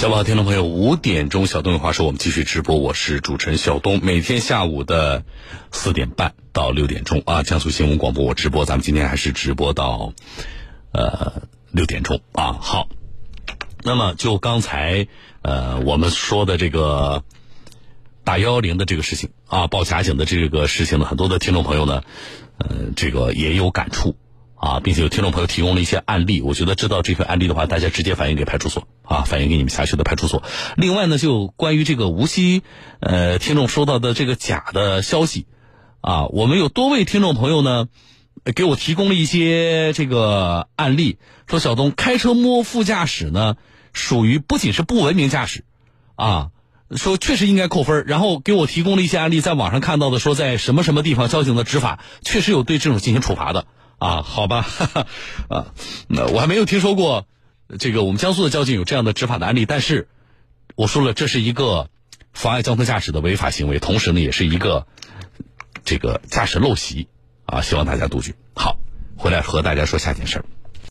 小宝听众朋友，五点钟小东有话说，我们继续直播，我是主持人小东，每天下午的四点半到六点钟啊，江苏新闻广播我直播，咱们今天还是直播到呃六点钟啊。好，那么就刚才呃我们说的这个打幺幺零的这个事情啊，报假警的这个事情呢，很多的听众朋友呢，呃，这个也有感触。啊，并且有听众朋友提供了一些案例，我觉得知道这份案例的话，大家直接反映给派出所啊，反映给你们辖区的派出所。另外呢，就关于这个无锡呃听众收到的这个假的消息啊，我们有多位听众朋友呢给我提供了一些这个案例，说小东开车摸副驾驶呢，属于不仅是不文明驾驶啊，说确实应该扣分，然后给我提供了一些案例，在网上看到的说在什么什么地方交警的执法确实有对这种进行处罚的。啊，好吧，啊，那我还没有听说过，这个我们江苏的交警有这样的执法的案例。但是我说了，这是一个妨碍交通驾驶的违法行为，同时呢，也是一个这个驾驶陋习啊，希望大家杜绝。好，回来和大家说下件事儿。